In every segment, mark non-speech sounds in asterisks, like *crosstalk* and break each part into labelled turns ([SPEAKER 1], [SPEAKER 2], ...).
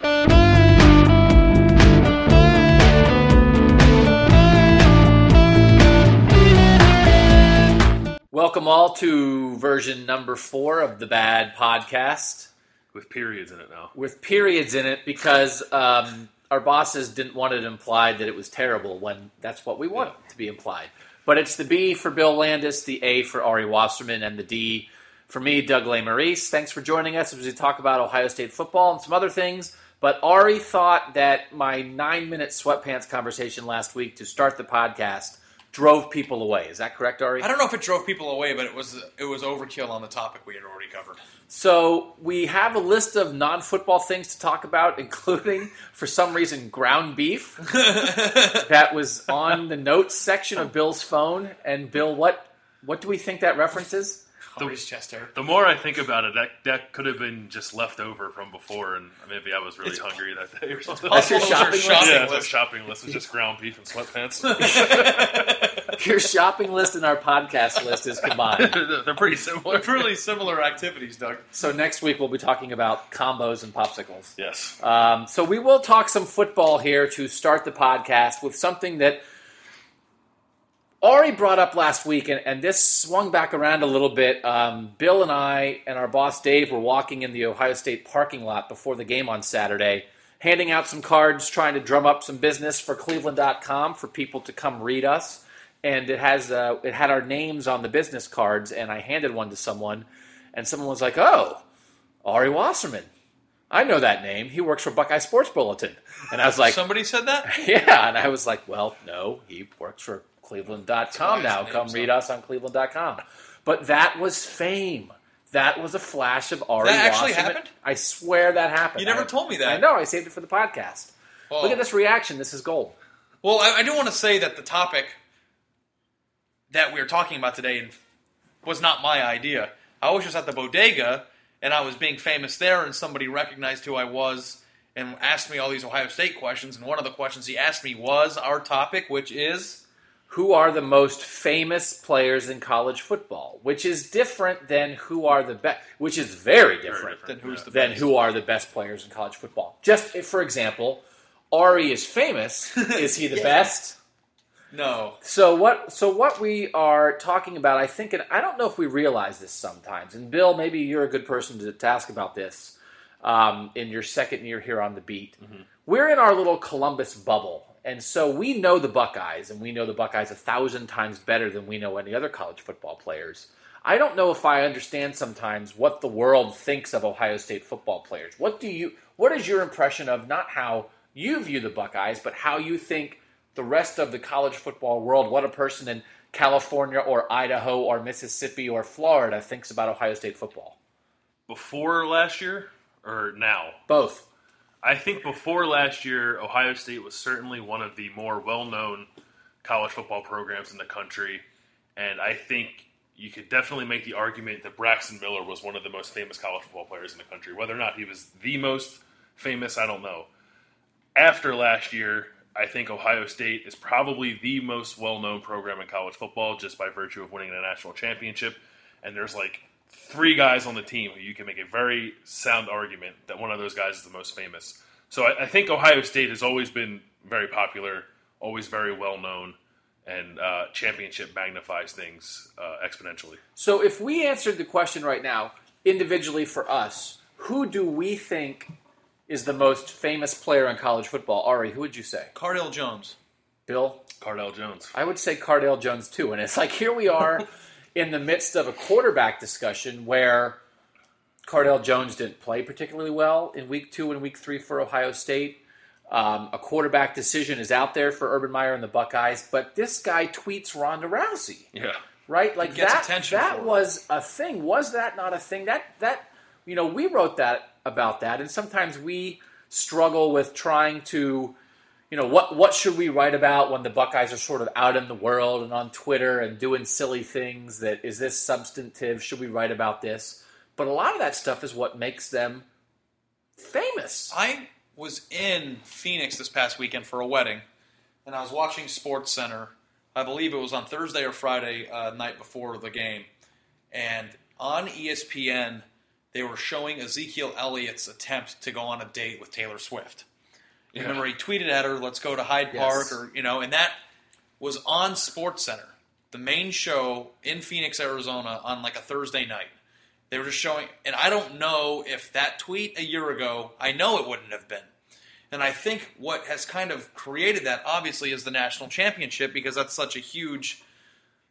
[SPEAKER 1] Welcome all to version number four of the Bad Podcast
[SPEAKER 2] with periods in it now.
[SPEAKER 1] with periods in it because um, our bosses didn't want it implied that it was terrible when that's what we want it to be implied. But it's the B for Bill Landis, the A for Ari Wasserman, and the D for me, Doug Lesmerises. Thanks for joining us as we talk about Ohio State football and some other things. But Ari thought that my nine minute sweatpants conversation last week to start the podcast drove people away. Is that correct, Ari?
[SPEAKER 3] I don't know if it drove people away, but it was it was overkill on the topic we had already covered.
[SPEAKER 1] So we have a list of non-football things to talk about, *laughs* including, for some reason, ground beef. *laughs* that was on the notes section of Bill's phone. And Bill, what what do we think that references?
[SPEAKER 3] Ari's chest hair.
[SPEAKER 2] The more I think about it, that that could have been just left over from before, and maybe I was really
[SPEAKER 3] It's
[SPEAKER 2] hungry that day or something.
[SPEAKER 1] That's your
[SPEAKER 3] Those are
[SPEAKER 1] shopping list?
[SPEAKER 3] shopping
[SPEAKER 2] yeah, it's a shopping list was just ground beef and sweatpants. *laughs*
[SPEAKER 1] Your shopping list and our podcast list is combined. *laughs*
[SPEAKER 2] They're they're pretty similar.
[SPEAKER 3] They're really similar activities, Doug.
[SPEAKER 1] So next week we'll be talking about combos and popsicles.
[SPEAKER 2] Yes.
[SPEAKER 1] Um, so we will talk some football here to start the podcast with something that Ari brought up last week, and, and this swung back around a little bit. Um, Bill and I and our boss Dave were walking in the Ohio State parking lot before the game on Saturday, handing out some cards, trying to drum up some business for Cleveland.com for people to come read us. And it has uh, it had our names on the business cards, and I handed one to someone, and someone was like, "Oh, Ari Wasserman." I know that name. He works for Buckeye Sports Bulletin. And I was like,
[SPEAKER 3] Somebody said that. *laughs*
[SPEAKER 1] yeah. And I was like, well, no, he works for Cleveland.com now. Come read us on Cleveland.com. But that was fame. That was a flash of Ari
[SPEAKER 3] That actually
[SPEAKER 1] Wasserman.
[SPEAKER 3] happened?
[SPEAKER 1] I swear that happened.
[SPEAKER 3] You never
[SPEAKER 1] I-
[SPEAKER 3] told me that.
[SPEAKER 1] I know. I saved it for the podcast.
[SPEAKER 3] Well,
[SPEAKER 1] Look at this reaction. This is gold.
[SPEAKER 3] Well, I, I do want to say that the topic that we are talking about today was not my idea. I was just at the bodega and I was being famous there, and somebody recognized who I was and asked me all these Ohio State questions. And one of the questions he asked me was our topic, which is
[SPEAKER 1] Who are the most famous players in college football? Which is different than who are the best, which is very different.
[SPEAKER 3] then who's the
[SPEAKER 1] than who are the best players in college football. Just for example, Ari is famous. *laughs* is he the best?
[SPEAKER 3] No.
[SPEAKER 1] So what? So what we are talking about, I think, and I don't know if we realize this sometimes. And Bill, maybe you're a good person to, to ask about this um, in your second year here on the beat. We're in our little Columbus bubble, and so we know the Buckeyes, and we know the Buckeyes a thousand times better than we know any other college football players. I don't know if I understand sometimes what the world thinks of Ohio State football players. What do you? What is your impression of not how you view the Buckeyes, but how you think the rest of the college football world, what a person in California or Idaho or Mississippi or Florida thinks about Ohio State football?
[SPEAKER 2] Before last year or now?
[SPEAKER 1] Both.
[SPEAKER 2] I think before last year, Ohio State was certainly one of the more well-known college football programs in the country, and I think you could definitely make the argument that Braxton Miller was one of the most famous college football players in the country. Whether or not he was the most famous, I don't know. After last year, I think Ohio State is probably the most well-known program in college football just by virtue of winning a national championship, and there's like three guys on the team who you can make a very sound argument that one of those guys is the most famous. So I, I think Ohio State has always been very popular, always very well known, and uh, championship magnifies things uh, exponentially.
[SPEAKER 1] So if we answered the question right now, individually for us, who do we think is the most famous player in college football? Ari, who would you say?
[SPEAKER 3] Cardale Jones.
[SPEAKER 1] Bill?
[SPEAKER 2] Cardale Jones.
[SPEAKER 1] I would say Cardale Jones too. And it's like here we are in the midst of a quarterback discussion where Cardale Jones didn't play particularly well in week two and week three for Ohio State. Um, a quarterback decision is out there for Urban Meyer and the Buckeyes, but this guy tweets Ronda Rousey,
[SPEAKER 2] Yeah.
[SPEAKER 1] right? Like that that was a thing. Was that not a thing? That that you know we wrote that about that, and sometimes we struggle with trying to you know what what should we write about when the Buckeyes are sort of out in the world and on Twitter and doing silly things that is this substantive should we write about this but a lot of that stuff is what makes them famous
[SPEAKER 3] I was in Phoenix this past weekend for a wedding, and I was watching Sports Center. I believe it was on Thursday or Friday uh, night before the game, and on ESPN they were showing Ezekiel Elliott's attempt to go on a date with Taylor Swift. You Remember, he tweeted at her, "Let's go to Hyde
[SPEAKER 1] Yes.
[SPEAKER 3] Park," or you know, and that was on Sports Center, the main show in Phoenix, Arizona, on like a Thursday night. They were just showing, and I don't know if that tweet a year ago, I know it wouldn't have been. And I think what has kind of created that, obviously, is the national championship because that's such a huge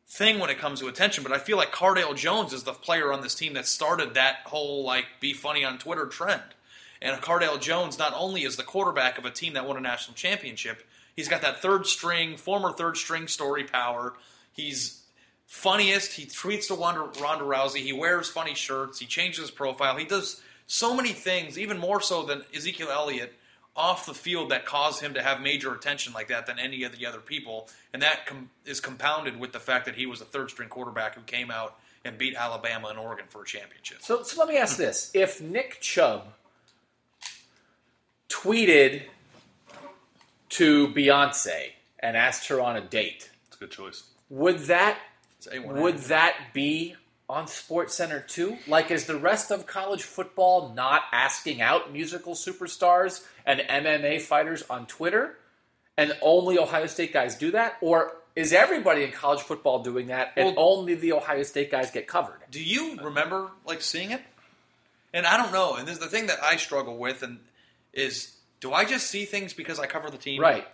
[SPEAKER 3] thing when it comes to attention. But I feel like Cardale Jones is the player on this team that started that whole, like, be funny on Twitter trend. And Cardale Jones not only is the quarterback of a team that won a national championship, he's got that third string, former third string story power. He's funniest. He tweets to Ronda, Rousey. He wears funny shirts. He changes his profile. He does so many things, even more so than Ezekiel Elliott, off the field that cause him to have major attention like that than any of the other people. And that com- is compounded with the fact that he was a third string quarterback who came out and beat Alabama and Oregon for a championship.
[SPEAKER 1] so, so let me ask this if Nick Chubb tweeted to Beyonce and asked her on a date
[SPEAKER 2] It's a good choice.
[SPEAKER 1] would that would that be on Sports Center too? Like, is the rest of college football not asking out musical superstars and MMA fighters on Twitter, and only Ohio State guys do that, or is everybody in college football doing that, and
[SPEAKER 3] Well-
[SPEAKER 1] only the Ohio State guys get covered?
[SPEAKER 3] Do you remember like seeing it? And I don't know. And this is the thing that I struggle with, and is do I just see things because I cover the team,
[SPEAKER 1] Right.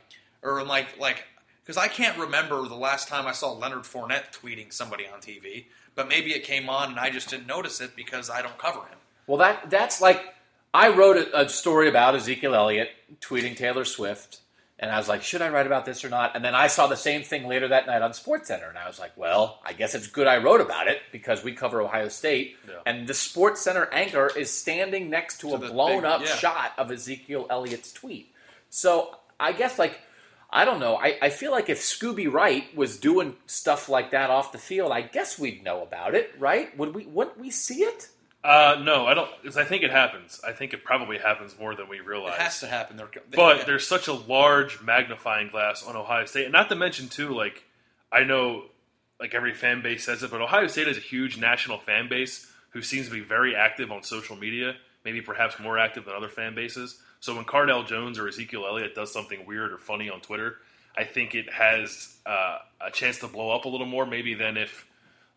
[SPEAKER 3] Or am like like because I can't remember the last time I saw Leonard Fournette tweeting somebody on TV, but maybe it came on and I just didn't notice it because I don't cover him.
[SPEAKER 1] Well, that that's like I wrote a, a story about Ezekiel Elliott tweeting Taylor Swift, and I was like, should I write about this or not? And then I saw the same thing later that night on SportsCenter, and I was like, well, I guess it's good I wrote about it because we cover Ohio State,
[SPEAKER 2] Yeah.
[SPEAKER 1] and the SportsCenter anchor is standing next to,
[SPEAKER 3] To
[SPEAKER 1] a blown
[SPEAKER 3] big-
[SPEAKER 1] up
[SPEAKER 3] yeah.
[SPEAKER 1] shot of Ezekiel Elliott's tweet. So I guess like. I don't know. I, I feel like if Scooby Wright was doing stuff like that off the field, I guess we'd know about it, right? Would we? Wouldn't we see it?
[SPEAKER 2] Uh, no, I don't. Because I think it happens. I think it probably happens more than we
[SPEAKER 3] It
[SPEAKER 2] realize.
[SPEAKER 3] has to happen. They're, they-
[SPEAKER 2] But
[SPEAKER 3] yeah.
[SPEAKER 2] there's such a large magnifying glass on Ohio State, and not to mention too, like I know, like every fan base says it, but Ohio State has a huge national fan base who seems to be very active on social media, maybe perhaps more active than other fan bases. So when Cardale Jones or Ezekiel Elliott does something weird or funny on Twitter, I think it has uh, a chance to blow up a little more, maybe than if.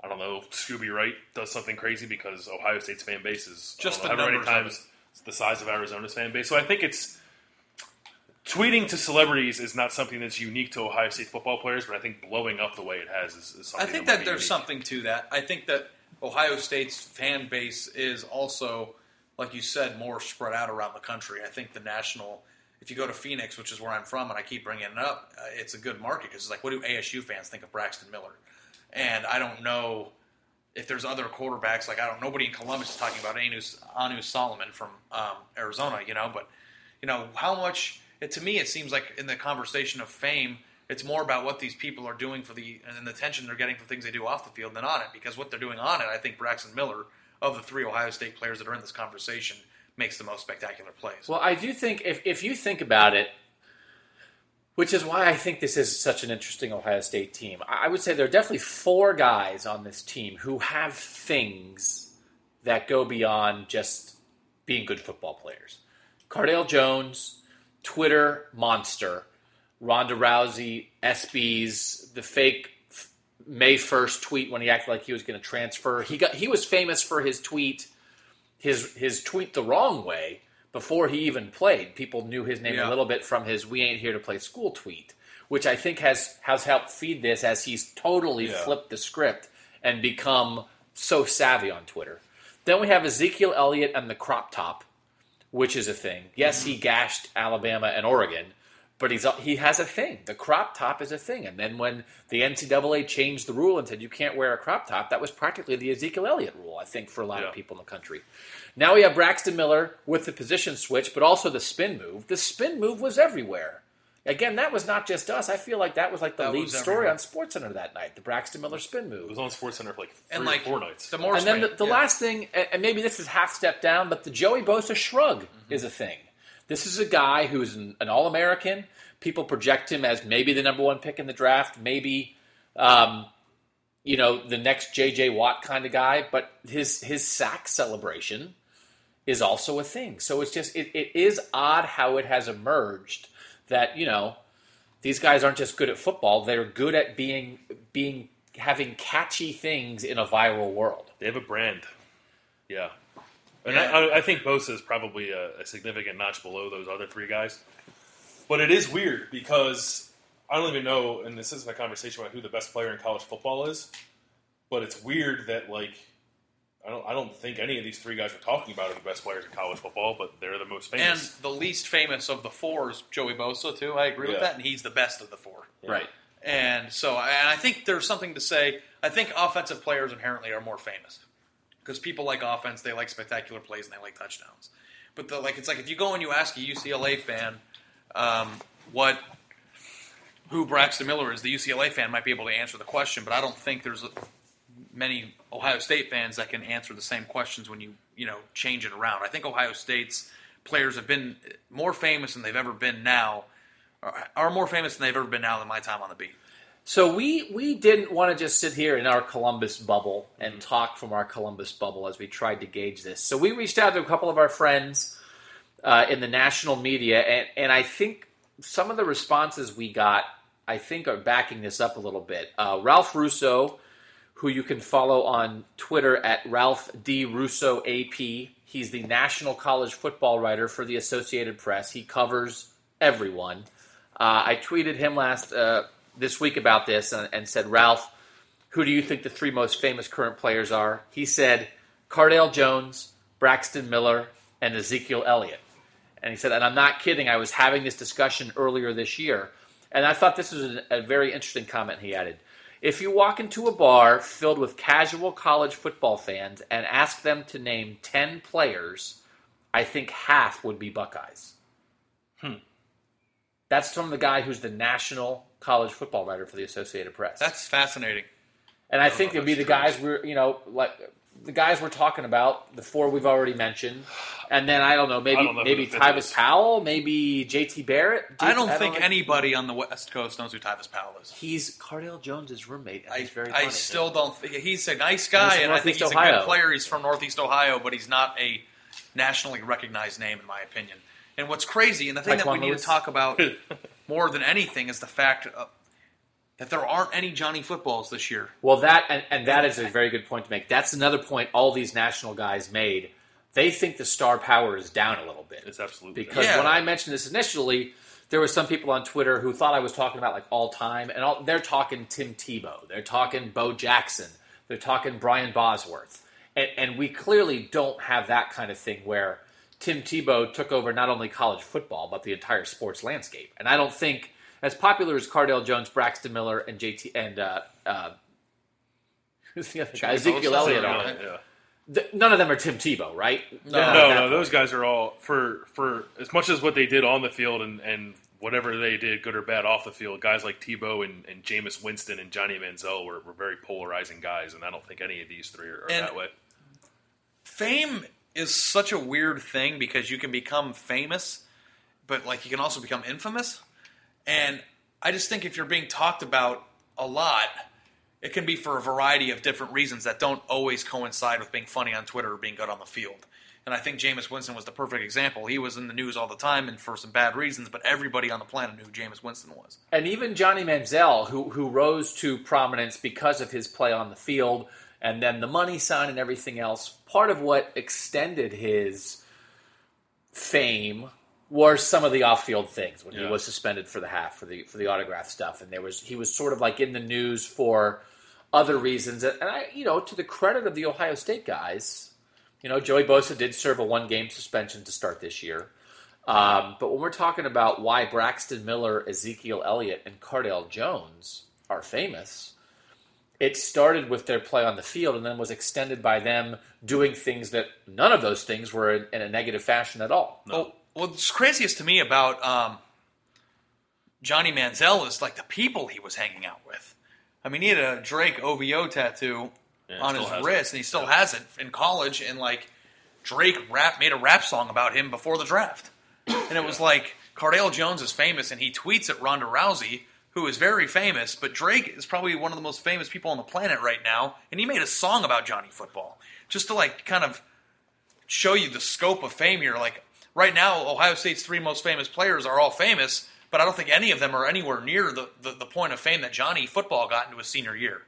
[SPEAKER 2] I don't know. Scooby Wright does something crazy because Ohio State's fan base is
[SPEAKER 3] Just
[SPEAKER 2] don't
[SPEAKER 3] the
[SPEAKER 2] know, however many times the size of Arizona's fan base. So I think it's tweeting to celebrities is not something that's unique to Ohio State football players, but I think blowing up the way it has is, is
[SPEAKER 3] I think that
[SPEAKER 2] be
[SPEAKER 3] there's
[SPEAKER 2] unique.
[SPEAKER 3] something to that. I think that Ohio State's fan base is also, like you said, more spread out around the country. I think the national, if you go to Phoenix, which is where I'm from, and I keep bringing it up, uh, it's a good market because it's like, what do ASU fans think of Braxton Miller? And I don't know if there's other quarterbacks. Like I don't. Nobody in Columbus is talking about Anu, Anu Solomon from um, Arizona, you know. But you know how much. It, to me, it seems like in the conversation of fame, it's more about what these people are doing for the and the attention they're getting for things they do off the field than on it. Because what they're doing on it, I think Braxton Miller, of the three Ohio State players that are in this conversation, makes the most spectacular plays.
[SPEAKER 1] Well, I do think if, if you think about it, which is why I think this is such an interesting Ohio State team, I would say there are definitely four guys on this team who have things that go beyond just being good football players. Cardale Jones, Twitter monster, Ronda Rousey, ESPYS, the fake May 1st tweet when he acted like he was going to transfer. He got he was famous for his tweet his his tweet the wrong way, before he even played, people knew his name
[SPEAKER 3] Yeah.
[SPEAKER 1] a little bit from his "We ain't here to play school" tweet, which I think has has helped feed this as he's totally
[SPEAKER 2] Yeah.
[SPEAKER 1] flipped the script and become so savvy on Twitter. Then we have Ezekiel Elliott and the crop top, which is a thing. Yes, he mm-hmm. gashed Alabama and Oregon, but he's he has a thing. The crop top is a thing. And then when the NCAA changed the rule and said you can't wear a crop top, that was practically the Ezekiel Elliott rule, I think, for a lot
[SPEAKER 2] Yeah.
[SPEAKER 1] of people in the country. Now we have Braxton Miller with the position switch, but also the spin move. The spin move was everywhere. Again, that was not just us. I feel like that was like the
[SPEAKER 3] That
[SPEAKER 1] lead story on SportsCenter that night. The Braxton Miller spin move
[SPEAKER 2] It was on SportsCenter for like three
[SPEAKER 3] and
[SPEAKER 2] or
[SPEAKER 3] like
[SPEAKER 2] four nights.
[SPEAKER 3] the more
[SPEAKER 1] and then the, the
[SPEAKER 3] yeah.
[SPEAKER 1] last thing, and and maybe this is half step down, but the Joey Bosa shrug
[SPEAKER 3] Mm-hmm.
[SPEAKER 1] is a thing. This is a guy who's an, an All American. People project him as maybe the number one pick in the draft, maybe, um, you know, the next J.J. Watt kind of guy. But his his sack celebration is also a thing. So it's just it, it is odd how it has emerged that you know these guys aren't just good at football; they're good at being being having catchy things in a viral world.
[SPEAKER 2] They have a brand. Yeah. And
[SPEAKER 3] Yeah.
[SPEAKER 2] I, I- I think Bosa is probably a, a significant notch below those other three guys. But it is weird because I don't even know, and this isn't a conversation about who the best player in college football is, but it's weird that like I don't I don't think any of these three guys we're talking about are the best players in college football, but they're the most famous.
[SPEAKER 3] and the least famous of the four is Joey Bosa too. I agree with
[SPEAKER 2] Yeah.
[SPEAKER 3] that, and he's the best of the four.
[SPEAKER 1] Right.
[SPEAKER 3] And so, and I think there's something to say. I think offensive players inherently are more famous because people like offense, they like spectacular plays, and they like touchdowns. But the, like, it's like if you go and you ask a UCLA fan um, what who Braxton Miller is, the UCLA fan might be able to answer the question, but I don't think there's many Ohio State fans that can answer the same questions when you you know change it around. I think Ohio State's players have been more famous than they've ever been now, are more famous than they've ever been now than my time on the beat.
[SPEAKER 1] So we we didn't want to just sit here in our Columbus bubble and talk from our Columbus bubble as we tried to gauge this. So we reached out to a couple of our friends uh, in the national media, and, and I think some of the responses we got, I think, are backing this up a little bit. Uh, Ralph Russo, who you can follow on Twitter at Ralph D Russo AP. He's the national college football writer for the Associated Press. He covers everyone. Uh, I tweeted him last uh, this week about this and, and said, Ralph, who do you think the three most famous current players are? He said, Cardale Jones, Braxton Miller, and Ezekiel Elliott. And he said, and I'm not kidding, I was having this discussion earlier this year. And I thought this was a, very interesting comment he added. If you walk into a bar filled with casual college football fans and ask them to name 10 players, I think half would be Buckeyes. Hmm. That's from the guy who's the national college football writer for the Associated Press.
[SPEAKER 3] That's fascinating.
[SPEAKER 1] and I think
[SPEAKER 2] know
[SPEAKER 1] it'd be the guys we're, you know, like the guys we're talking about, the four we've already mentioned, and then I don't know, maybe
[SPEAKER 2] don't know
[SPEAKER 1] maybe Tyvis
[SPEAKER 2] is.
[SPEAKER 1] Powell, maybe J.T. Barrett.
[SPEAKER 3] I don't think
[SPEAKER 1] know.
[SPEAKER 3] anybody on the West Coast knows who Tyvis Powell is.
[SPEAKER 1] He's Cardale Jones's roommate. And
[SPEAKER 3] I,
[SPEAKER 1] he's very
[SPEAKER 3] I
[SPEAKER 1] funny.
[SPEAKER 3] still don't think he's a nice guy,
[SPEAKER 1] from
[SPEAKER 3] and I think he's a good player. He's from Northeast Ohio, but he's not a nationally recognized name, in my opinion. And what's crazy, and the thing
[SPEAKER 1] Like
[SPEAKER 3] that we
[SPEAKER 1] Juan
[SPEAKER 3] need to talk about *laughs* more than anything is the fact uh, that there aren't any Johnny footballs this year.
[SPEAKER 1] Well, that and, and that is a very good point to make. That's another point all these national guys made. They think the star power is down a little bit.
[SPEAKER 2] It's absolutely
[SPEAKER 1] because
[SPEAKER 3] Yeah.
[SPEAKER 1] when I mentioned this initially, there were some people on Twitter who thought I was talking about like all time, and all, they're talking Tim Tebow, they're talking Bo Jackson, they're talking Brian Bosworth, and, and we clearly don't have that kind of thing where Tim Tebow took over not only college football but the entire sports landscape. And I don't think as popular as Cardale Jones, Braxton Miller, and JT and uh, uh, *laughs* who's the other guy? Ezekiel Elliott
[SPEAKER 3] Yeah.
[SPEAKER 1] are. Th- None of them are Tim Tebow, right? They're not
[SPEAKER 2] No, no, those guys are all for for as much as what they did on the field and and whatever they did, good or bad, off the field. Guys like Tebow and, and Jameis Winston and Johnny Manziel were, were very polarizing guys, and I don't think any of these three are, are that way.
[SPEAKER 3] Fame is such a weird thing because you can become famous, but like you can also become infamous. And I just think if you're being talked about a lot, it can be for a variety of different reasons that don't always coincide with being funny on Twitter or being good on the field. And I think Jameis Winston was the perfect example. He was in the news all the time and for some bad reasons, but everybody on the planet knew who Jameis Winston was.
[SPEAKER 1] and even Johnny Manziel, who who rose to prominence because of his play on the field, and then the money sign and everything else. Part of what extended his fame were some of the off-field things when he was suspended for the half for the for the autograph stuff, and there was he was sort of like in the news for other reasons. And I, you know, to the credit of the Ohio State guys, you know, Joey Bosa did serve a one-game suspension to start this year. Um, but when we're talking about why Braxton Miller, Ezekiel Elliott, and Cardale Jones are famous, it started with their play on the field and then was extended by them doing things that none of those things were in, in a negative fashion at all.
[SPEAKER 3] Well, what's craziest to me about um, Johnny Manziel is like the people he was hanging out with. I mean, he had a Drake OVO tattoo
[SPEAKER 2] Yeah,
[SPEAKER 3] on his wrist, and he still has it in college. And like Drake rap made a rap song about him before the draft, and it was like Cardale Jones is famous, and he tweets at Ronda Rousey, who is very famous. But Drake is probably one of the most famous people on the planet right now, and he made a song about Johnny Football just to like kind of show you the scope of fame here. Like right now, Ohio State's three most famous players are all famous, but I don't think any of them are anywhere near the, the, the point of fame that Johnny football got into his senior year.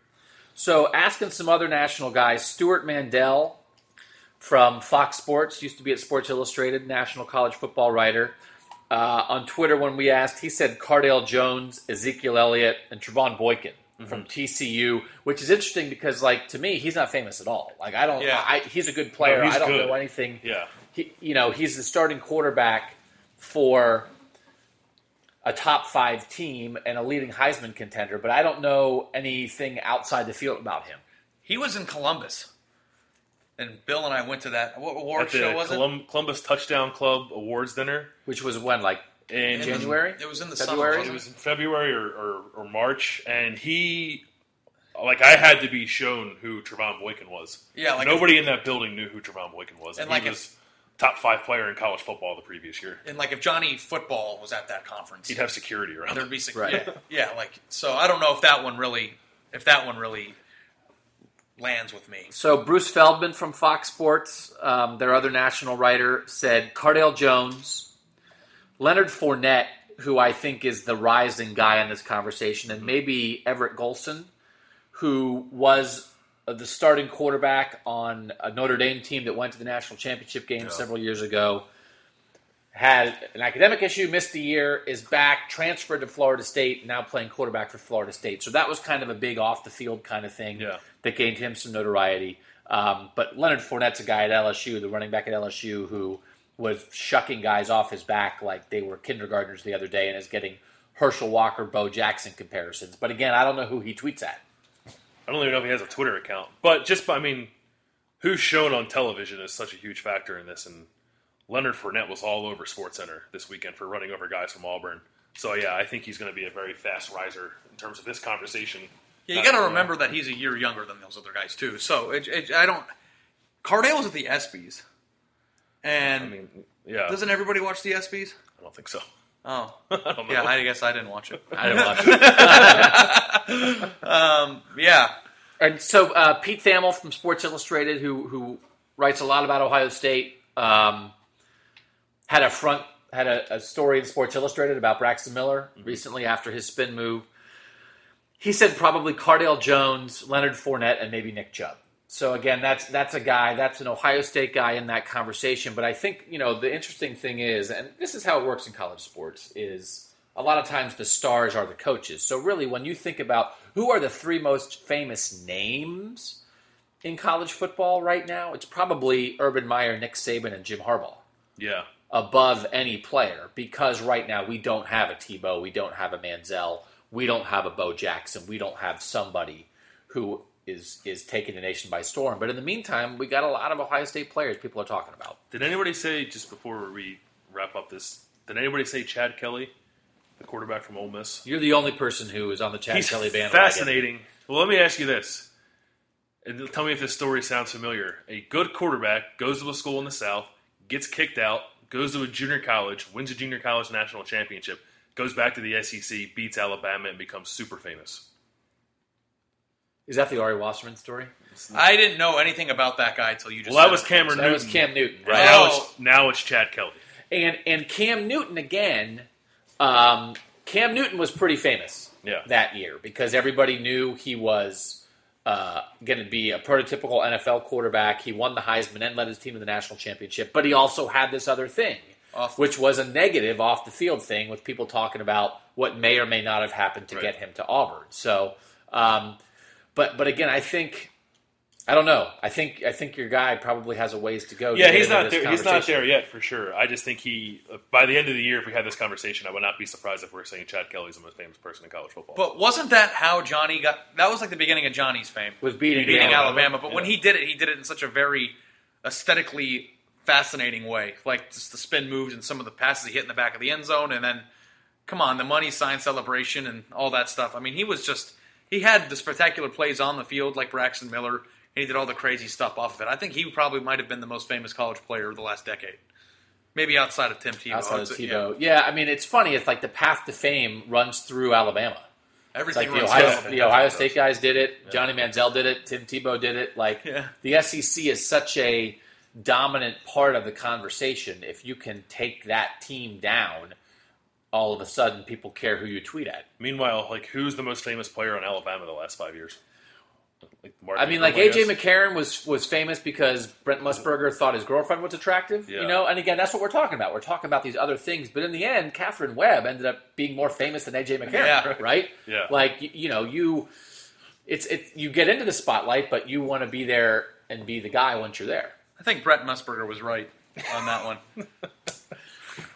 [SPEAKER 1] So, asking some other national guys, Stewart Mandel from Fox Sports used to be at Sports Illustrated, national college football writer. Uh, on Twitter, when we asked, he said Cardale Jones, Ezekiel Elliott, and Trevone Boykin from TCU, which is interesting because, like, to me, he's not famous at all. Like, I don't.
[SPEAKER 3] Yeah.
[SPEAKER 1] I, he's a good player.
[SPEAKER 2] No,
[SPEAKER 1] I don't
[SPEAKER 2] good.
[SPEAKER 1] know anything.
[SPEAKER 2] Yeah.
[SPEAKER 1] He, you know, he's the starting quarterback for a top five team and a leading Heisman contender, but I don't know anything outside the field about him.
[SPEAKER 3] He was in Columbus, and Bill and I went to that. What award
[SPEAKER 2] At the
[SPEAKER 3] show was
[SPEAKER 2] Colum- Columbus Touchdown Club Awards dinner
[SPEAKER 1] Which was when, like
[SPEAKER 2] in
[SPEAKER 1] January?
[SPEAKER 3] it? It was in the
[SPEAKER 1] February?
[SPEAKER 3] summer.
[SPEAKER 2] It
[SPEAKER 3] wasn't
[SPEAKER 2] in February or, or, or March, and he, like, I had to be shown who Trevone Boykin was.
[SPEAKER 3] Yeah, like
[SPEAKER 2] nobody in that building knew who Trevone Boykin was, and,
[SPEAKER 3] And like
[SPEAKER 2] he
[SPEAKER 3] if-
[SPEAKER 2] top five player in college football the previous year.
[SPEAKER 3] And like if Johnny Football was at that conference,
[SPEAKER 2] He'd have security around.
[SPEAKER 3] there'd be security.
[SPEAKER 1] Right.
[SPEAKER 3] yeah, yeah. Like so, I don't know if that one really, if that one really lands with me.
[SPEAKER 1] So Bruce Feldman from Fox Sports, um, their other national writer, said Cardale Jones, Leonard Fournette, who I think is the rising guy in this conversation, and maybe Everett Golson, who was uh, the starting quarterback on a Notre Dame team that went to the national championship game several years ago. Had an academic issue, missed a year, is back, transferred to Florida State, now playing quarterback for Florida State. So that was kind of a big off the field kind of thing
[SPEAKER 2] Yeah.
[SPEAKER 1] that gained him some notoriety. Um, but Leonard Fournette's a guy at LSU, the running back at LSU, who was shucking guys off his back like they were kindergartners the other day and is getting Herschel Walker, Bo Jackson comparisons. But again, I don't know who he tweets at.
[SPEAKER 2] I don't even know if he has a Twitter account, but just I mean, who's shown on television is such a huge factor in this. And Leonard Fournette was all over SportsCenter this weekend for running over guys from Auburn. So yeah, I think he's going to be a very fast riser in terms of this conversation.
[SPEAKER 3] Yeah, you
[SPEAKER 2] Uh,
[SPEAKER 3] got to remember that he's a year younger than those other guys too. So it, it, I don't. Cardale's at the ESPYS, and
[SPEAKER 2] I mean, yeah,
[SPEAKER 3] doesn't everybody watch the ESPYS?
[SPEAKER 2] I don't think so.
[SPEAKER 3] Oh, *laughs*
[SPEAKER 2] I don't know.
[SPEAKER 3] yeah. I guess I didn't watch it. *laughs*
[SPEAKER 1] I didn't watch it. *laughs*
[SPEAKER 3] Yeah,
[SPEAKER 1] And so uh, Pete Thamel from Sports Illustrated, who who writes a lot about Ohio State, um, had a front had a, a story in Sports Illustrated about Braxton Miller mm-hmm. recently after his spin move. He said probably Cardale Jones, Leonard Fournette, and maybe Nick Chubb. So again, that's that's a guy, that's an Ohio State guy in that conversation. But I think you know the interesting thing is, and this is how it works in college sports, is a lot of times the stars are the coaches. So really, when you think about who are the three most famous names in college football right now, it's probably Urban Meyer, Nick Saban, and Jim Harbaugh
[SPEAKER 2] Yeah,
[SPEAKER 1] above any player because right now we don't have a Tebow, we don't have a Manziel, we don't have a Bo Jackson, we don't have somebody who is is taking the nation by storm. But in the meantime, we got a lot of Ohio State players people are talking about.
[SPEAKER 2] Did anybody say just before we wrap up this? Did anybody say Chad Kelly, the quarterback from Ole Miss?
[SPEAKER 1] You're the only person who is on the Chad
[SPEAKER 2] He's
[SPEAKER 1] Kelly bandwagon.
[SPEAKER 2] fascinating. Well, let me ask you this, and tell me if this story sounds familiar. A good quarterback goes to a school in the South, gets kicked out, goes to a junior college, wins a junior college national championship, goes back to the SEC, beats Alabama, and becomes super famous.
[SPEAKER 1] Is that the Ari Wasserman story?
[SPEAKER 3] I didn't know anything about that guy until you just.
[SPEAKER 2] Well, that
[SPEAKER 3] said
[SPEAKER 2] was
[SPEAKER 3] it.
[SPEAKER 2] Cameron.
[SPEAKER 1] So that was Cam Newton, right?
[SPEAKER 2] Now
[SPEAKER 3] Oh.
[SPEAKER 2] it's now it's Chad Kelly.
[SPEAKER 1] And and Cam Newton again. Um, Cam Newton was pretty famous
[SPEAKER 2] Yeah.
[SPEAKER 1] that year because everybody knew he was uh, going to be a prototypical NFL quarterback. He won the Heisman and led his team to the national championship, but he also had this other thing
[SPEAKER 3] Off-
[SPEAKER 1] which was a negative off the field thing with people talking about what may or may not have happened to
[SPEAKER 2] Right.
[SPEAKER 1] get him to Auburn. So, um, but but again, I think I don't know. I think I think your guy probably has a ways to go.
[SPEAKER 2] Yeah,
[SPEAKER 1] get
[SPEAKER 2] he's not
[SPEAKER 1] this
[SPEAKER 2] there. He's not
[SPEAKER 1] conversation.
[SPEAKER 2] there yet for sure. I just think he uh, by the end of the year, if we had this conversation, I would not be surprised if we're saying Chad Kelly's the most famous person in college football.
[SPEAKER 3] But wasn't that how Johnny got? That was like the beginning of Johnny's fame.
[SPEAKER 1] Was beating
[SPEAKER 3] beating
[SPEAKER 1] Alabama.
[SPEAKER 3] Alabama. But when he did it, he did it in such a very aesthetically fascinating way. Like just the spin moves and some of the passes he hit in the back of the end zone, and then come on, the money sign celebration and all that stuff. I mean, he was just he had the spectacular plays on the field like Braxton Miller, and he did all the crazy stuff off of it. I think he probably might have been the most famous college player of the last decade. Maybe outside of Tim Tebow.
[SPEAKER 1] outside of Tebow. Yeah. I mean, it's funny. It's like the path to fame runs through Alabama.
[SPEAKER 3] Yeah.
[SPEAKER 1] It's
[SPEAKER 3] Everything
[SPEAKER 1] like the
[SPEAKER 3] runs
[SPEAKER 1] Ohio,
[SPEAKER 3] through
[SPEAKER 1] the
[SPEAKER 3] Alabama.
[SPEAKER 1] Ohio
[SPEAKER 2] does.
[SPEAKER 1] State guys did it. Johnny Manziel did it. Tim Tebow did it. Like
[SPEAKER 3] Yeah.
[SPEAKER 1] the SEC is such a dominant part of the conversation. If you can take that team down, all of a sudden people care who you tweet at.
[SPEAKER 2] Meanwhile, like who's the most famous player on Alabama the last five years? Like
[SPEAKER 1] I mean, like AJ
[SPEAKER 2] guess.
[SPEAKER 1] McCarron was was famous because Brent Musburger thought his girlfriend was attractive.
[SPEAKER 2] Yeah.
[SPEAKER 1] You know, and again, that's what we're talking about. We're talking about these other things, but in the end, Katherine Webb ended up being more famous than AJ McCarron,
[SPEAKER 3] Yeah. *laughs*
[SPEAKER 1] right?
[SPEAKER 2] Yeah.
[SPEAKER 1] Like you, you know, you it's it you get into the spotlight, but you want to be there and be the guy once you're there.
[SPEAKER 3] I think Brent Musburger was right on that one. *laughs*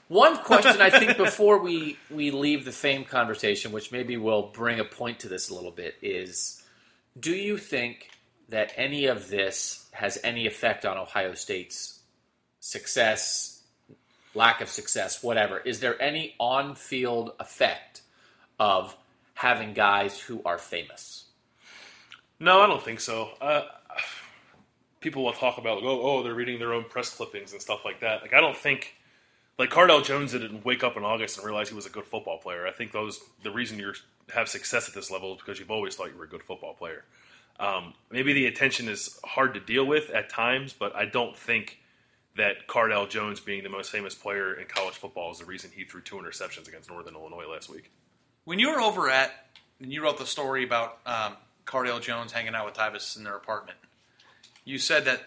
[SPEAKER 1] One question I think before we we leave the fame conversation, which maybe will bring a point to this a little bit, is do you think that any of this has any effect on Ohio State's success, lack of success, whatever? Is there any on-field effect of having guys who are famous?
[SPEAKER 2] No, I don't think so. Uh, people will talk about oh, oh, they're reading their own press clippings and stuff like that. Like I don't think like Cardale Jones didn't wake up in August and realize he was a good football player. I think those the reason you have success at this level is because you've always thought you were a good football player. Um, maybe the attention is hard to deal with at times, but I don't think that Cardale Jones being the most famous player in college football is the reason he threw two interceptions against Northern Illinois last week.
[SPEAKER 3] When you were over at, and you wrote the story about um, Cardale Jones hanging out with Tyvis in their apartment, you said that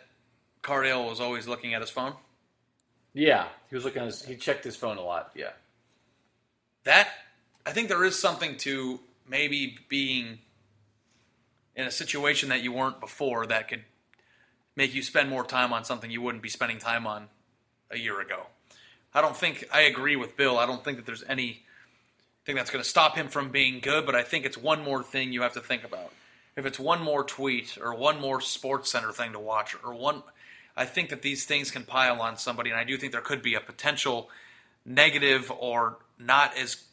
[SPEAKER 3] Cardale was always looking at his phone.
[SPEAKER 1] Yeah, he was looking. At his, he checked his phone a lot. Yeah.
[SPEAKER 3] That I think there is something to maybe being in a situation that you weren't before that could make you spend more time on something you wouldn't be spending time on a year ago. I don't think I agree with Bill. I don't think that there's any thing that's going to stop him from being good, but I think it's one more thing you have to think about. If it's one more tweet or one more Sports Center thing to watch or one I think that these things can pile on somebody and I do think there could be a potential negative or not as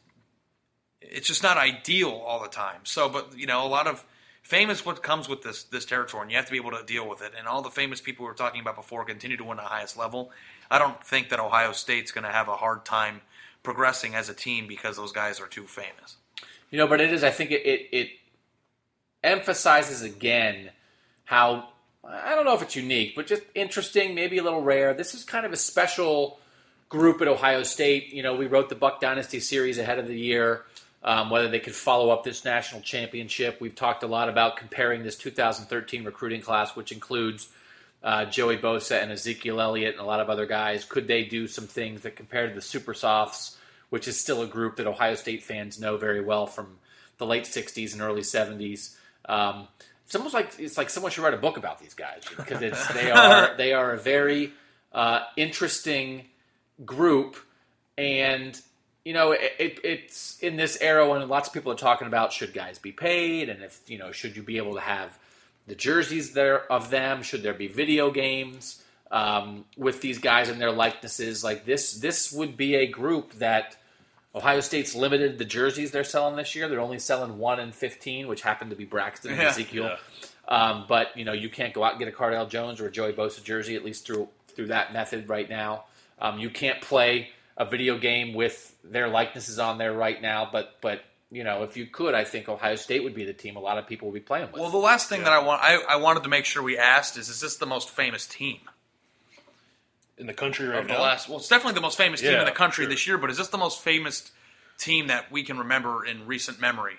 [SPEAKER 3] it's just not ideal all the time. So, but you know, a lot of fame is what comes with this this territory, and you have to be able to deal with it. And all the famous people we were talking about before continue to win the highest level. I don't think that Ohio State's going to have a hard time progressing as a team because those guys are too famous.
[SPEAKER 1] You know, but it is. I think it, it it emphasizes again how I don't know if it's unique, but just interesting, maybe a little rare. This is kind of a special group at Ohio State. You know, we wrote the Buck Dynasty series ahead of the year. Um, whether they could follow up this national championship, we've talked a lot about comparing this 2013 recruiting class, which includes uh, Joey Bosa and Ezekiel Elliott and a lot of other guys. Could they do some things that compare to the Super Sophs, which is still a group that Ohio State fans know very well from the late 60s and early 70s? Um, it's almost like it's like someone should write a book about these guys because it's they *laughs* are they are a very uh, interesting group, and you know it, it, it's in this era when lots of people are talking about should guys be paid and if you know should you be able to have the jerseys there of them should there be video games um, with these guys and their likenesses like this this would be a group that Ohio State's limited the jerseys they're selling this year. They're only selling one in fifteen, which happened to be Braxton and
[SPEAKER 3] Yeah.
[SPEAKER 1] Ezekiel. Um, but you know, you can't go out and get a Cardale Jones or a Joey Bosa jersey at least through through that method right now. Um, you can't play a video game with their likenesses on there right now. But but you know, if you could, I think Ohio State would be the team a lot of people would be playing with.
[SPEAKER 3] Well, the last thing that I want I, I wanted to make sure we asked is: Is this the most famous team
[SPEAKER 2] In the country right
[SPEAKER 3] of the last? Well, it's definitely the most famous team
[SPEAKER 2] Yeah,
[SPEAKER 3] in the country
[SPEAKER 2] sure.
[SPEAKER 3] this year. But is this the most famous team that we can remember in recent memory?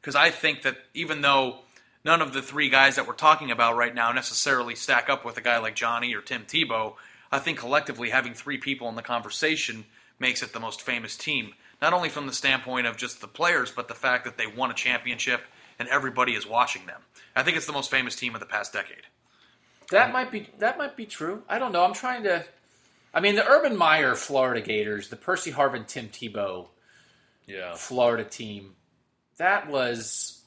[SPEAKER 3] Because I think that even though none of the three guys that we're talking about right now necessarily stack up with a guy like Johnny or Tim Tebow, I think collectively having three people in the conversation makes it the most famous team. Not only from the standpoint of just the players, but the fact that they won a championship and everybody is watching them. I think it's the most famous team of the past decade.
[SPEAKER 1] That might be that might be true. I don't know. I'm trying to. I mean, the Urban Meyer Florida Gators, the Percy Harvin Tim Tebow
[SPEAKER 2] Yeah.
[SPEAKER 1] Florida team, that was.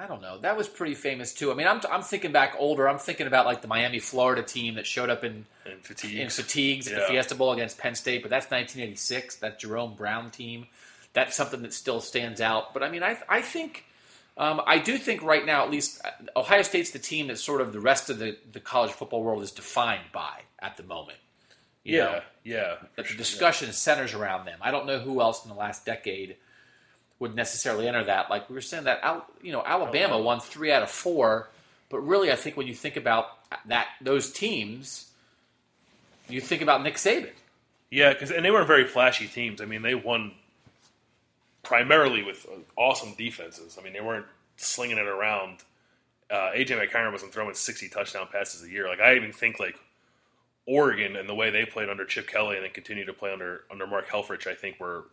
[SPEAKER 1] I don't know. That was pretty famous too. I mean, I'm, I'm thinking back older. I'm thinking about like the Miami, Florida team that showed up in
[SPEAKER 2] And fatigue.
[SPEAKER 1] in fatigues at the Fiesta Bowl against Penn State, but that's 1986. That Jerome Brown team. That's something that still stands out. But I mean, I I think um, I do think right now, at least, uh, Ohio State's the team that sort of the rest of the, the college football world is defined by at the moment. You
[SPEAKER 2] Yeah.
[SPEAKER 1] know,
[SPEAKER 2] Yeah.
[SPEAKER 1] that the discussion centers around them. I don't know who else in the last decade would necessarily enter that. Like we were saying that, Al- you know, Alabama won three out of four, but really, I think when you think about that those teams, you think about Nick Saban.
[SPEAKER 2] Yeah, because and they weren't very flashy teams. I mean, they won primarily with uh, awesome defenses. I mean, they weren't slinging it around. Uh, AJ McCarron wasn't throwing sixty touchdown passes a year. Like I even think like Oregon and the way they played under Chip Kelly and then continued to play under under Mark Helfrich, I think were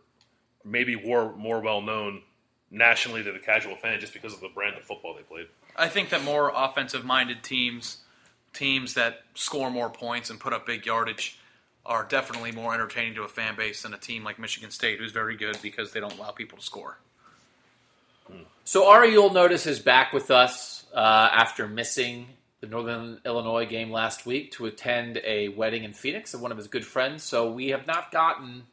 [SPEAKER 2] maybe were more well known nationally to the casual fan just because of the brand of football they played.
[SPEAKER 3] I think that more offensive minded teams, teams that score more points and put up big yardage, are definitely more entertaining to a fan base than a team like Michigan State, who's very good because they don't allow people to score.
[SPEAKER 1] So Ari, you'll notice, is back with us uh, after missing the Northern Illinois game last week to attend a wedding in Phoenix of one of his good friends. So we have not gotten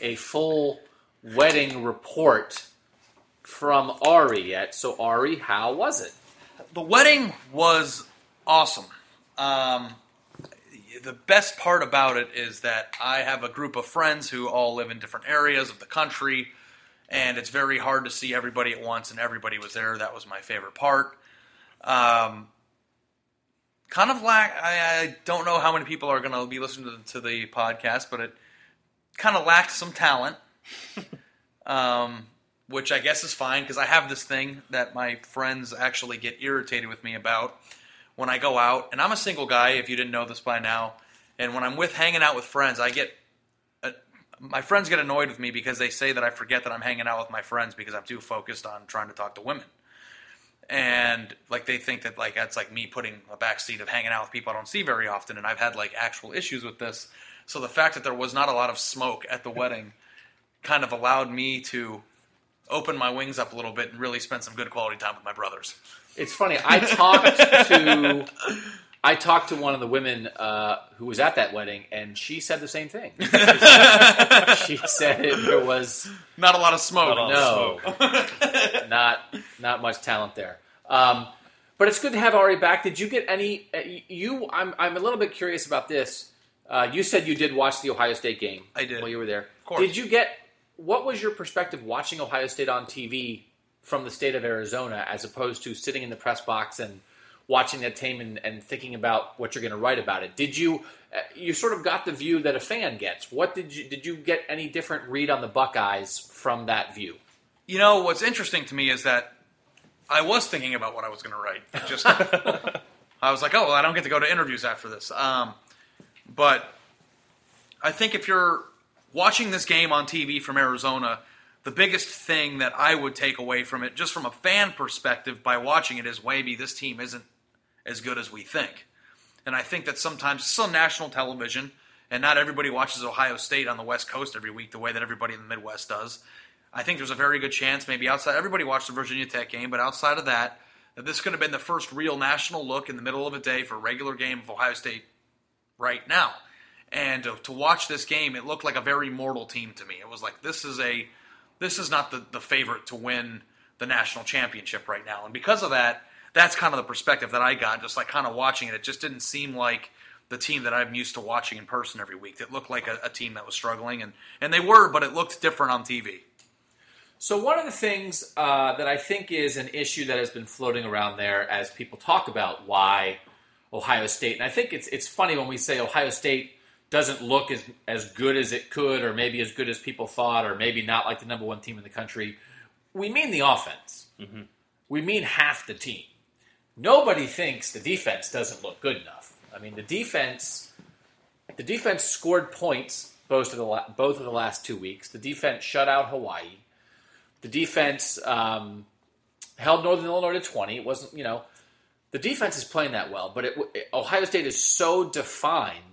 [SPEAKER 1] a full wedding report from Ari yet. So Ari, how was it?
[SPEAKER 3] The wedding was awesome. Um, the best part about it is that I have a group of friends who all live in different areas of the country, and it's very hard to see everybody at once, and everybody was there. That was my favorite part. Um, kind of lack. I, I don't know how many people are going to be listening to the, to the podcast, but it kind of lacked some talent. *laughs* um, which I guess is fine because I have this thing that my friends actually get irritated with me about when I go out. And I'm a single guy, if you didn't know this by now. And when I'm with hanging out with friends, I get uh, my friends get annoyed with me because they say that I forget that I'm hanging out with my friends because I'm too focused on trying to talk to women. And like they think that like that's like me putting a backseat of hanging out with people I don't see very often. And I've had like actual issues with this. So the fact that there was not a lot of smoke at the wedding kind of allowed me to open my wings up a little bit and really spend some good quality time with my brothers.
[SPEAKER 1] It's funny. I talked *laughs* to I talked to one of the women uh, who was at that wedding, and she said the same thing. *laughs* she said it, there was
[SPEAKER 3] Not a lot of smoke.
[SPEAKER 2] Not a lot of
[SPEAKER 1] no, not not much talent there. Um, but it's good to have Ari back. Did you get any? Uh, you, I'm I'm a little bit curious about this. Uh, you said you did watch the Ohio State game.
[SPEAKER 3] I did.
[SPEAKER 1] while you were there.
[SPEAKER 3] course.
[SPEAKER 1] Did you get? What was your perspective watching Ohio State on TV from the state of Arizona, as opposed to sitting in the press box and watching that team and, and thinking about what you're going to write about it? Did you? Uh, you sort of got the view that a fan gets. What did you? Did you get any different read on the Buckeyes from that view?
[SPEAKER 3] You know what's interesting to me is that I was thinking about what I was going to write. Just *laughs* I was like, oh well, I don't get to go to interviews after this. Um, but I think if you're watching this game on TV from Arizona, the biggest thing that I would take away from it, just from a fan perspective, by watching it, is maybe this team isn't as good as we think. And I think that sometimes it's on national television, and not everybody watches Ohio State on the West Coast every week the way that everybody in the Midwest does. I think there's a very good chance, maybe outside, everybody watched the Virginia Tech game, but outside of that, that this could have been the first real national look in the middle of a day for a regular game of Ohio State right now. And to, to watch this game, it looked like a very mortal team to me. It was like this is a this is not the, the favorite to win the national championship right now. And because of that, that's kind of the perspective that I got, just like kind of watching it. It just didn't seem like the team that I'm used to watching in person every week. That looked like a, a team that was struggling, and, and they were, but it looked different on TV.
[SPEAKER 1] So one of the things uh, that I think is an issue that has been floating around there as people talk about why Ohio State, and I think it's it's funny when we say Ohio State doesn't look as as good as it could, or maybe as good as people thought, or maybe not like the number one team in the country. We mean the offense. We mean half the team. Nobody thinks the defense doesn't look good enough. I mean, the defense the defense scored points both of the la- both of the last two weeks. The defense shut out Hawaii. The defense um, held Northern Illinois to twenty. It wasn't you know the defense is playing that well, but it, it, Ohio State is so defined,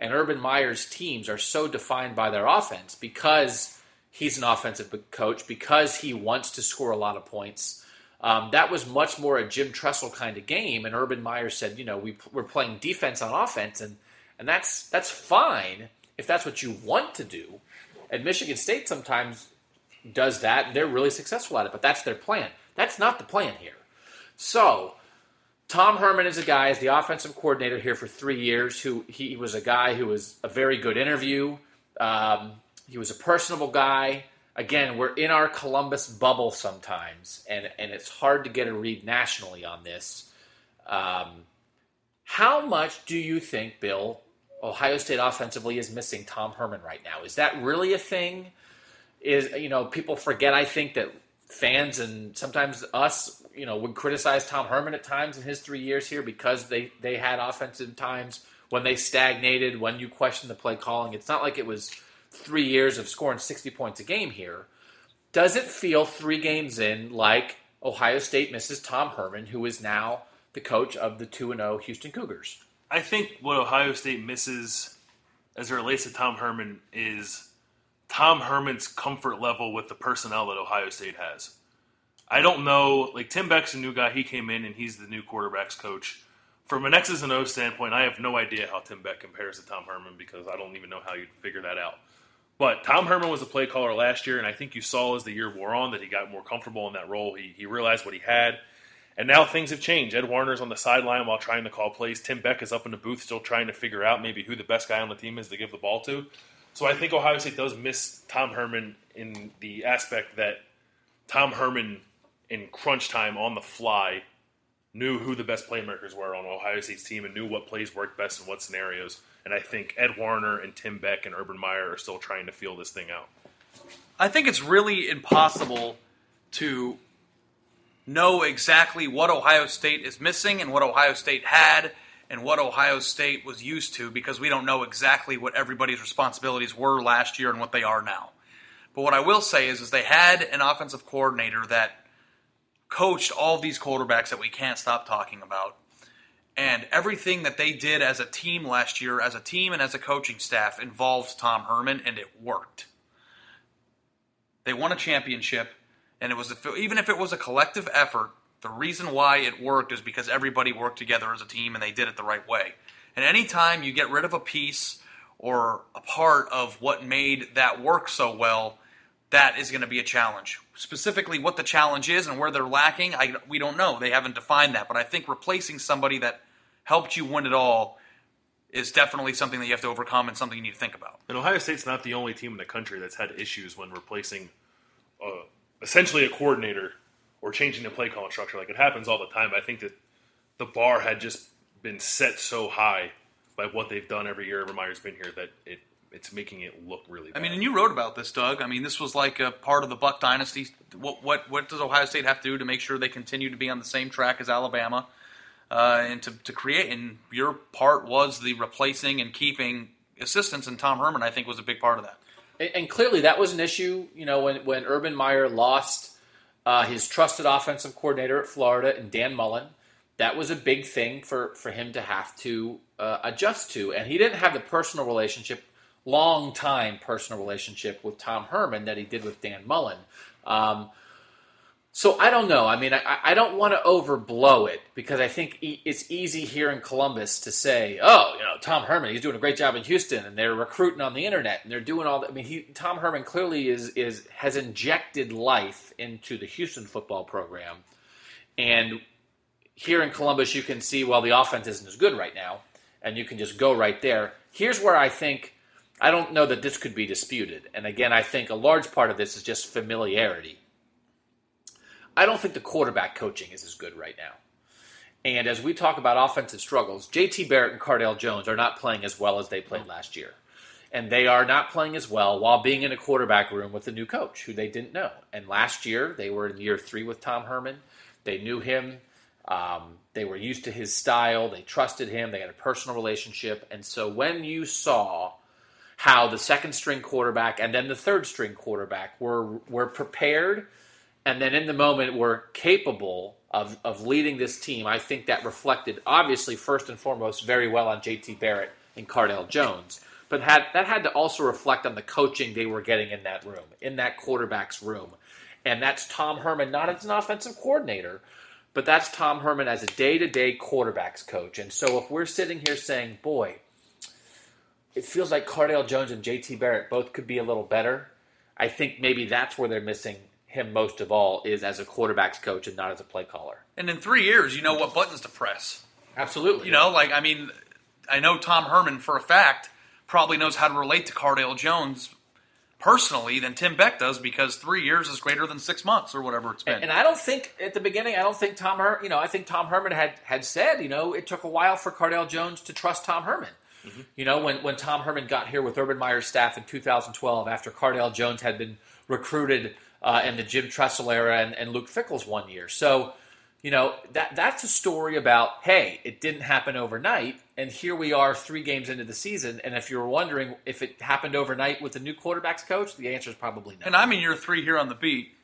[SPEAKER 1] and Urban Meyer's teams are so defined by their offense because he's an offensive coach, because he wants to score a lot of points. Um, that was much more a Jim Tressel kind of game, and Urban Meyer said, you know, we, we're playing defense on offense, and and that's that's fine if that's what you want to do. And Michigan State sometimes does that, and they're really successful at it, but that's their plan. That's not the plan here. So Tom Herman is a guy, is the offensive coordinator here for three years. Who he was a guy who was a very good interview. Um, he was a personable guy. Again, we're in our Columbus bubble sometimes, and and it's hard to get a read nationally on this. Um, how much do you think, Bill, Ohio State offensively is missing Tom Herman right now? Is that really a thing? Is you know people forget? I think that fans and sometimes us you know would criticize Tom Herman at times in his three years here because they they had offensive times when they stagnated, when you question the play calling. It's not like it was three years of scoring sixty points a game here. Does it feel three games in like Ohio State misses Tom Herman, who is now the coach of the two and zero oh Houston Cougars?
[SPEAKER 2] I think what Ohio State misses as it relates to Tom Herman is Tom Herman's comfort level with the personnel that Ohio State has. I don't know. Like Tim Beck's a new guy. He came in and he's the new quarterbacks coach. From an X's and O's standpoint, I have no idea how Tim Beck compares to Tom Herman because I don't even know how you'd figure that out. But Tom Herman was a play caller last year, and I think you saw as the year wore on that he got more comfortable in that role. He, he realized what he had, and now things have changed. Ed Warinner's on the sideline while trying to call plays. Tim Beck is up in the booth still trying to figure out maybe who the best guy on the team is to give the ball to. So I think Ohio State does miss Tom Herman in the aspect that Tom Herman in crunch time on the fly knew who the best playmakers were on Ohio State's team and knew what plays worked best in what scenarios. And I think Ed Warinner and Tim Beck and Urban Meyer are still trying to feel this thing out.
[SPEAKER 3] I think it's really impossible to know exactly what Ohio State is missing and what Ohio State had and what Ohio State was used to because we don't know exactly what everybody's responsibilities were last year and what they are now. But what I will say is, is they had an offensive coordinator that coached all these quarterbacks that we can't stop talking about. And everything that they did as a team last year, as a team and as a coaching staff, involved Tom Herman, and it worked. They won a championship, and it was a, even if it was a collective effort. The reason why it worked is because everybody worked together as a team, and they did it the right way. And anytime you get rid of a piece or a part of what made that work so well, that is going to be a challenge. Specifically, what the challenge is and where they're lacking, I, we don't know. They haven't defined that. But I think replacing somebody that helped you win it all is definitely something that you have to overcome and something you need to think about.
[SPEAKER 2] And Ohio State's not the only team in the country that's had issues when replacing uh, essentially a coordinator or changing the play calling structure. Like it happens all the time. I think that the bar had just been set so high by what they've done every year. Urban Meyer's been here that it it's making it look really. Bad.
[SPEAKER 3] I mean, and you wrote about this, Doug. I mean, this was like a part of the Buck dynasty. What what what does Ohio State have to do to make sure they continue to be on the same track as Alabama, uh, and to to create? And your part was the replacing and keeping assistants, and Tom Herman, I think, was a big part of that.
[SPEAKER 1] And, and clearly, that was an issue. You know, when when Urban Meyer lost uh, his trusted offensive coordinator at Florida and Dan Mullen. That was a big thing for, for him to have to uh, adjust to. And he didn't have the personal relationship long time personal relationship with Tom Herman that he did with Dan Mullen. Um, so I don't know. I mean, I, I don't want to overblow it because I think it's easy here in Columbus to say, "Oh, you know, Tom Herman, he's doing a great job in Houston, and they're recruiting on the internet, and they're doing all that." I mean, he, Tom Herman clearly is is has injected life into the Houston football program, and here in Columbus, you can see well the offense isn't as good right now, and you can just go right there. Here's where I think I don't know that this could be disputed. And again, I think a large part of this is just familiarity. I don't think the quarterback coaching is as good right now. And as we talk about offensive struggles, JT Barrett and Cardale Jones are not playing as well as they played last year. And they are not playing as well while being in a quarterback room with a new coach who they didn't know. And last year, they were in year three with Tom Herman. They knew him. Um, they were used to his style. They trusted him. They had a personal relationship. And so when you saw how the second string quarterback and then the third string quarterback were were prepared and then in the moment were capable of, of leading this team, I think that reflected obviously first and foremost very well on JT Barrett and Cardale Jones. But had that had to also reflect on the coaching they were getting in that room, in that quarterback's room. And that's Tom Herman, not as an offensive coordinator, but that's Tom Herman as a day to day quarterbacks coach. And so if we're sitting here saying, boy, it feels like Cardale Jones and JT Barrett both could be a little better, I think maybe that's where they're missing him most of all is as a quarterbacks coach and not as a play caller.
[SPEAKER 3] And in three years, you know what buttons to press.
[SPEAKER 1] Absolutely.
[SPEAKER 3] You know, like I mean, I know Tom Herman for a fact probably knows how to relate to Cardale Jones personally than Tim Beck does because three years is greater than six months or whatever it's been.
[SPEAKER 1] And I don't think at the beginning, I don't think Tom Herman, you know, I think Tom Herman had had said, you know, it took a while for Cardale Jones to trust Tom Herman. Mm-hmm. You know, when, when Tom Herman got here with Urban Meyer's staff in 2012, after Cardale Jones had been recruited uh, in the Jim Tressel era and, and Luke Fickell's one year. So, you know, that that's a story about, hey, it didn't happen overnight, and here we are three games into the season. And if you're wondering if it happened overnight with the new quarterbacks coach, the answer is probably no.
[SPEAKER 3] And I'm in year three here on the beat,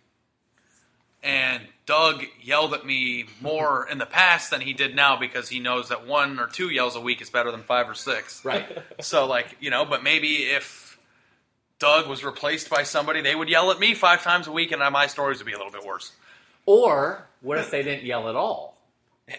[SPEAKER 3] and Doug yelled at me more in the past than he did now because he knows that one or two yells a week is better than five or six.
[SPEAKER 1] Right. *laughs*
[SPEAKER 3] so, like, you know, but maybe if Doug was replaced by somebody, they would yell at me five times a week, and my stories would be a little bit worse.
[SPEAKER 1] Or what if they didn't yell at all?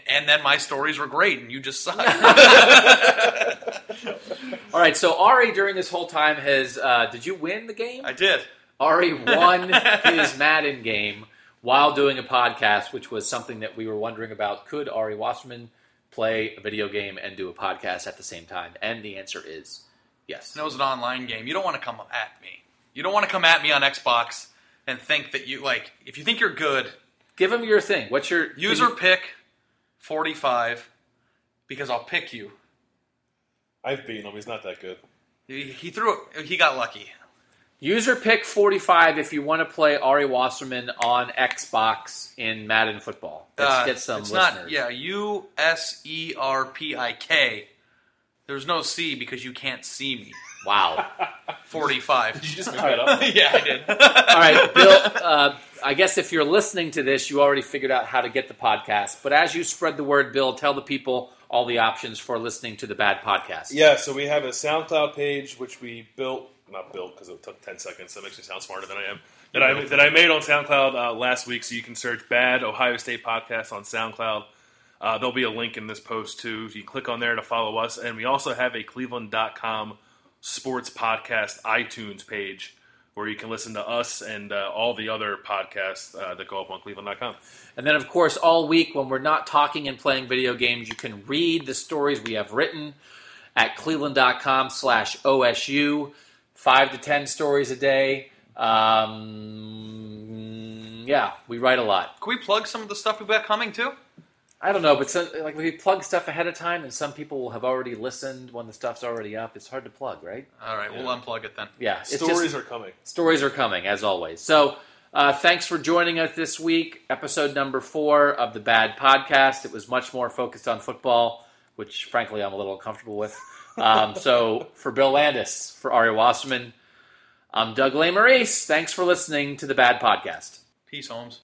[SPEAKER 3] And then my stories were great, and you just suck. *laughs*
[SPEAKER 1] all right, so Ari during this whole time has. Uh, did you win the game?
[SPEAKER 3] I did.
[SPEAKER 1] Ari won *laughs* his Madden game while doing a podcast, which was something that we were wondering about. Could Ari Wasserman play a video game and do a podcast at the same time? And the answer is yes.
[SPEAKER 3] And it was an online game. You don't want to come at me. You don't want to come at me on Xbox and think that you like. If you think you're good,
[SPEAKER 1] give them your thing. What's your
[SPEAKER 3] user you, pick? Forty-five, because I'll pick you.
[SPEAKER 4] I've beaten him. He's not that good.
[SPEAKER 3] He, he threw it. He got lucky.
[SPEAKER 1] User pick 45 if you want to play Ari Wasserman on Xbox in Madden football. Let's uh, get some
[SPEAKER 3] it's
[SPEAKER 1] listeners.
[SPEAKER 3] Not, yeah, U S E R P I K. There's no C because you can't see me.
[SPEAKER 1] Wow. *laughs*
[SPEAKER 3] 45.
[SPEAKER 4] Did you just make that up? *laughs*
[SPEAKER 3] yeah, I did. *laughs*
[SPEAKER 1] All right, Bill, uh, I guess if you're listening to this, you already figured out how to get the podcast. But as you spread the word, Bill, tell the people all the options for listening to the Bad Podcast.
[SPEAKER 4] Yeah, so we have a SoundCloud page, which we built not built because it took ten seconds. That makes me sound smarter than I am. That I that I made on SoundCloud uh, last week, so you can search "Bad Ohio State Podcast" on SoundCloud. Uh, there'll be a link in this post too. You click on there to follow us, and we also have a Cleveland.com sports podcast iTunes page where you can listen to us and uh, all the other podcasts uh, that go up on Cleveland.com.
[SPEAKER 1] And then, of course, all week when we're not talking and playing video games, you can read the stories we have written at Cleveland.com slash OSU five to ten stories a day. Um, yeah, we write a lot.
[SPEAKER 3] Can we plug some of the stuff we've got coming too?
[SPEAKER 1] I don't know, but some, like we plug stuff ahead of time, and some people will have already listened when the stuff's already up. It's hard to plug, right?
[SPEAKER 3] All right, yeah. we'll unplug it then.
[SPEAKER 1] Yeah,
[SPEAKER 4] stories just, are coming.
[SPEAKER 1] Stories are coming, as always. So, uh, thanks for joining us this week, episode number four of the Bad Podcast. It was much more focused on football, which frankly I'm a little uncomfortable with. Um, so for Bill Landis, for Ari Wasserman, I'm Doug Lesmerises. Thanks for listening to the Bad Podcast.
[SPEAKER 3] Peace, Holmes.